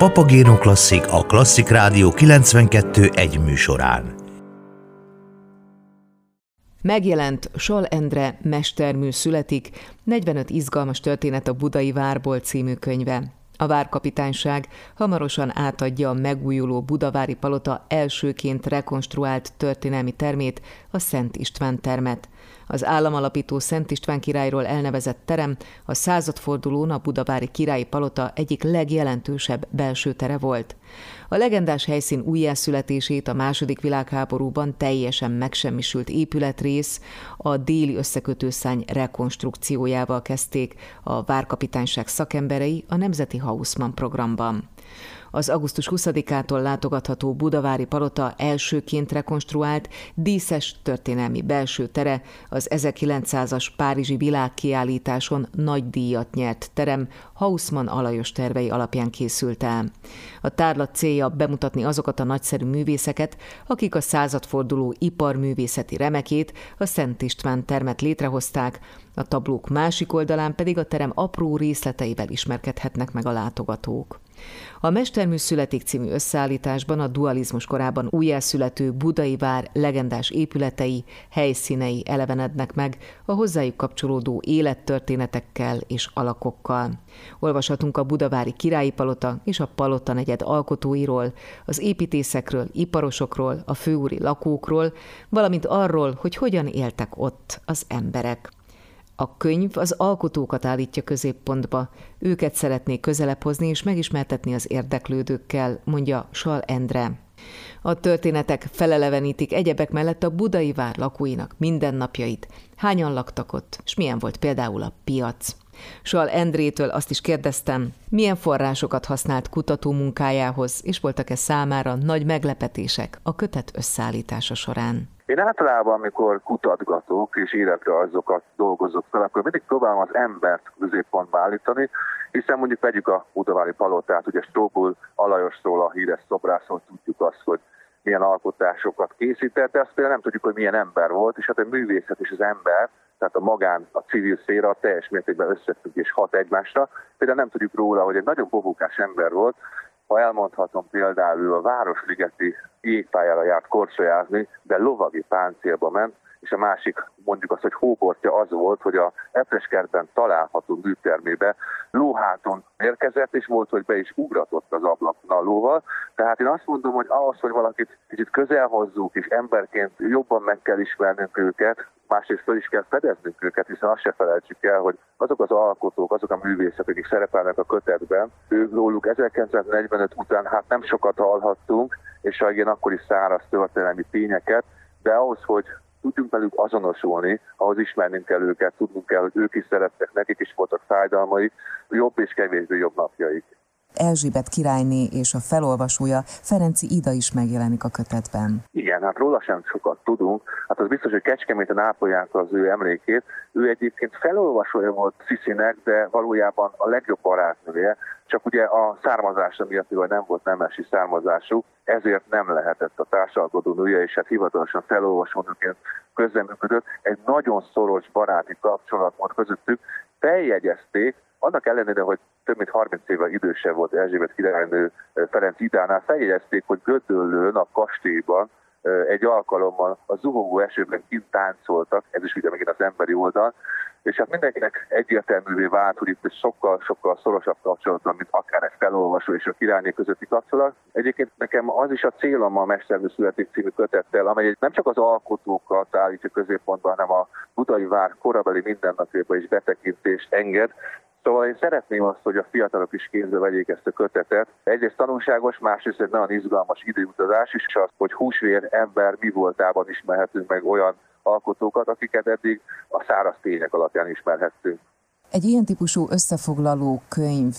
Papagéno Klasszik a Klasszik Rádió 92 egy műsorán. Megjelent Sol Endre mestermű születik, 45 izgalmas történet a Budai Várból című könyve. A várkapitányság hamarosan átadja a megújuló Budavári Palota elsőként rekonstruált történelmi termét, a Szent István termet. Az államalapító Szent István királyról elnevezett terem a századfordulón a Budavári Királyi Palota egyik legjelentősebb belső tere volt. A legendás helyszín újjászületését a második világháborúban teljesen megsemmisült épületrész a déli összekötőszány rekonstrukciójával kezdték a várkapitányság szakemberei a Nemzeti Hausmann programban. Az augusztus 20-ától látogatható Budavári Palota elsőként rekonstruált, díszes történelmi belső tere az 1900-as Párizsi világkiállításon nagy díjat nyert terem Hausmann alajos tervei alapján készült el. A tárlat célja bemutatni azokat a nagyszerű művészeket, akik a századforduló iparművészeti remekét, a Szent István termet létrehozták, a tablók másik oldalán pedig a terem apró részleteivel ismerkedhetnek meg a látogatók. A Mestermű születik című összeállításban a dualizmus korában újjászülető budai vár legendás épületei, helyszínei elevenednek meg a hozzájuk kapcsolódó élettörténetekkel és alakokkal. Olvashatunk a budavári királyi palota és a palota negyed alkotóiról, az építészekről, iparosokról, a főúri lakókról, valamint arról, hogy hogyan éltek ott az emberek. A könyv az alkotókat állítja középpontba, őket szeretné közelebb hozni és megismertetni az érdeklődőkkel, mondja Sal Endre. A történetek felelevenítik egyebek mellett a budai vár lakóinak mindennapjait, hányan laktak ott, és milyen volt például a piac. Sal Endrétől azt is kérdeztem, milyen forrásokat használt kutató munkájához, és voltak-e számára nagy meglepetések a kötet összeállítása során. Én általában, amikor kutatgatok és életrajzokat dolgozok fel, akkor mindig próbálom az embert középpontba állítani, hiszen mondjuk vegyük a Budavári Palotát, ugye Stróbul Alajosról, a híres szobrászról tudjuk azt, hogy milyen alkotásokat készített, de azt például nem tudjuk, hogy milyen ember volt, és hát a művészet és az ember, tehát a magán, a civil széra teljes mértékben összefügg és hat egymásra. Például nem tudjuk róla, hogy egy nagyon bobukás ember volt, ha elmondhatom például a Városligeti jégpályára járt korcsolyázni, de lovagi páncélba ment, és a másik mondjuk azt, hogy hóbortja az volt, hogy a Epreskertben található műtermébe lóháton érkezett, és volt, hogy be is ugratott az ablakon a lóval. Tehát én azt mondom, hogy ahhoz, hogy valakit kicsit közel hozzuk, és emberként jobban meg kell ismernünk őket, másrészt fel is kell fedeznünk őket, hiszen azt se felejtsük el, hogy azok az alkotók, azok a művészek, akik szerepelnek a kötetben, ők róluk 1945 után hát nem sokat hallhattunk, és igen, akkor is száraz történelmi tényeket, de ahhoz, hogy tudjunk velük azonosulni, ahhoz ismernünk kell őket, tudnunk kell, hogy ők is szerettek, nekik is voltak fájdalmaik, jobb és kevésbé jobb napjaik. Erzsébet királyné és a felolvasója Ferenci Ida is megjelenik a kötetben. Igen, hát róla sem sokat tudunk. Hát az biztos, hogy Kecskeméten ápolják az ő emlékét. Ő egyébként felolvasója volt Sziszinek, de valójában a legjobb barátnője. Csak ugye a származása miatt, hogy nem volt nemesi származású, ezért nem lehetett a társalkodó nője, és hát hivatalosan felolvasónőként közreműködött. Egy nagyon szoros baráti kapcsolat volt közöttük. Feljegyezték, annak ellenére, hogy több mint 30 évvel idősebb volt Erzsébet királynő Ferenc Idánál, feljegyezték, hogy Gödöllőn a kastélyban egy alkalommal a zuhogó esőben kint táncoltak, ez is ugye megint az emberi oldal, és hát mindenkinek egyértelművé vált, hogy itt sokkal-sokkal szorosabb kapcsolat van, mint akár egy felolvasó és a királyné közötti kapcsolat. Egyébként nekem az is a célom a Mestermű születik című kötettel, amely nem csak az alkotókat állítja középpontban, hanem a Budai Vár korabeli mindennapjában is betekintést enged, Szóval én szeretném azt, hogy a fiatalok is kézbe vegyék ezt a kötetet. Egyrészt tanulságos, másrészt egy nagyon izgalmas időutazás is, az, hogy húsvér ember mi voltában ismerhetünk meg olyan alkotókat, akiket eddig a száraz tények alapján ismerhettünk. Egy ilyen típusú összefoglaló könyv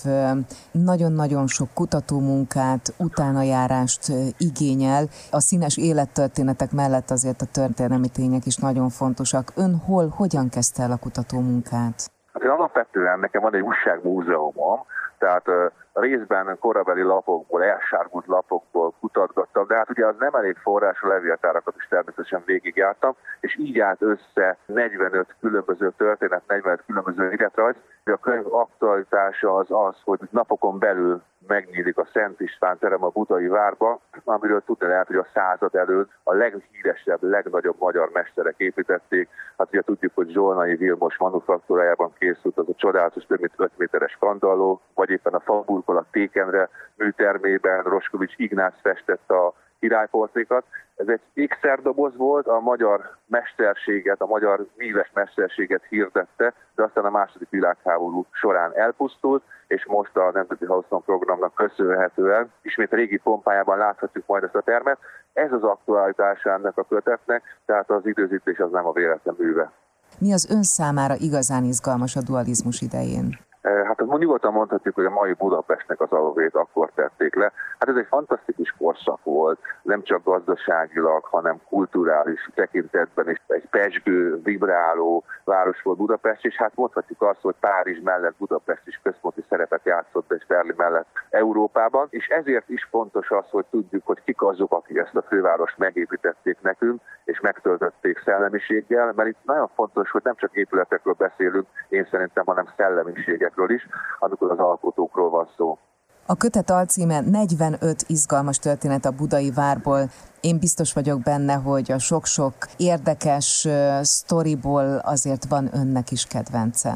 nagyon-nagyon sok kutatómunkát, utánajárást igényel. A színes élettörténetek mellett azért a történelmi tények is nagyon fontosak. Ön hol, hogyan kezdte el a kutatómunkát? Alapvetően nekem van egy újságmúzeumom, tehát részben korabeli lapokból, elsárgult lapokból kutatgattam, de hát ugye az nem elég forrás, a levéltárakat is természetesen végigjártam, és így állt össze 45 különböző történet, 45 különböző életrajz. A könyv aktualitása az az, hogy napokon belül megnyílik a Szent István terem a Budai várba, amiről tudni lehet, hogy a század előtt a leghíresebb, legnagyobb magyar mesterek építették. Hát ugye tudjuk, hogy Zsolnai Vilmos manufaktúrájában készült az a csodálatos, több mint 5 méteres kandalló, vagy éppen a Faburkolat Tékenre műtermében Roskovics Ignác festett a királyportrékat. Ez egy ékszerdoboz volt, a magyar mesterséget, a magyar míves mesterséget hirdette, de aztán a második világháború során elpusztult, és most a Nemzeti Hauszon programnak köszönhetően ismét a régi pompájában láthatjuk majd ezt a termet. Ez az aktualitása ennek a kötetnek, tehát az időzítés az nem a véletlen műve. Mi az ön számára igazán izgalmas a dualizmus idején? Eh, hát azt nyugodtan mondhatjuk, hogy a mai Budapestnek az alapjait akkor tették le. Hát ez egy fantasztikus korszak volt, nem csak gazdaságilag, hanem kulturális tekintetben is egy pesgő, vibráló város volt Budapest, és hát mondhatjuk azt, hogy Párizs mellett Budapest is központi szerepet játszott, és Berlin mellett Európában, és ezért is fontos az, hogy tudjuk, hogy kik azok, akik ezt a fővárost megépítették nekünk, és megtöltötték szellemiséggel, mert itt nagyon fontos, hogy nem csak épületekről beszélünk, én szerintem, hanem szellemiségekről is, amikor az alkotókról van szó. A kötet alcíme 45 izgalmas történet a budai várból. Én biztos vagyok benne, hogy a sok-sok érdekes sztoriból azért van önnek is kedvence.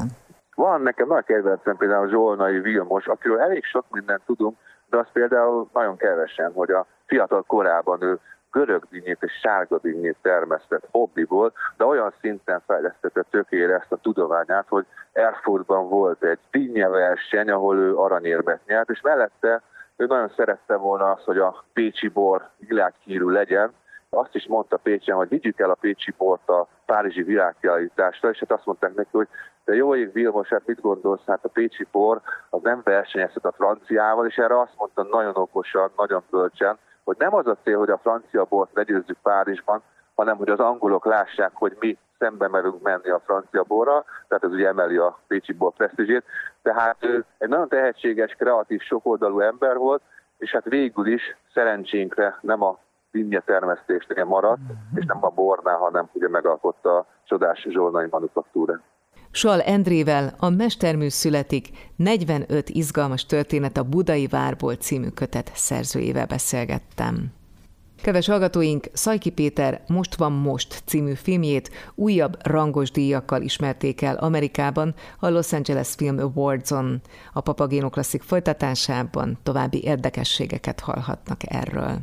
Van nekem nagy kedvencem például Zsolnai Vilmos, akiről elég sok mindent tudunk, de az például nagyon kevesen, hogy a fiatal korában ő görög dinnyét és sárga dinnyét termesztett hobbiból, de olyan szinten fejlesztette tökére ezt a tudományát, hogy Erfurtban volt egy dinnyeverseny, ahol ő aranyérmet nyert, és mellette ő nagyon szerette volna azt, hogy a pécsi bor világhírű legyen, azt is mondta Pécsen, hogy vigyük el a Pécsi bort a Párizsi világkiállításra, és hát azt mondták neki, hogy de jó ég Vilmos, hát mit gondolsz, hát a Pécsi bor az nem versenyezhet a franciával, és erre azt mondta nagyon okosan, nagyon bölcsen, hogy nem az a cél, hogy a francia bort legyőzzük Párizsban, hanem hogy az angolok lássák, hogy mi szembe merünk menni a francia borra, tehát ez ugye emeli a Pécsi bor presztízsét. Tehát ő egy nagyon tehetséges, kreatív, sokoldalú ember volt, és hát végül is szerencsénkre nem a dinnye termesztésnél maradt, és nem a bornál, hanem ugye megalkotta a csodás zsolnai manufaktúrát. Sal Endrével a Mestermű születik 45 izgalmas történet a Budai Várból című kötet szerzőjével beszélgettem. Kedves hallgatóink, Szajki Péter Most van most című filmjét újabb rangos díjakkal ismerték el Amerikában a Los Angeles Film Awards-on. A Papagéno Klasszik folytatásában további érdekességeket hallhatnak erről.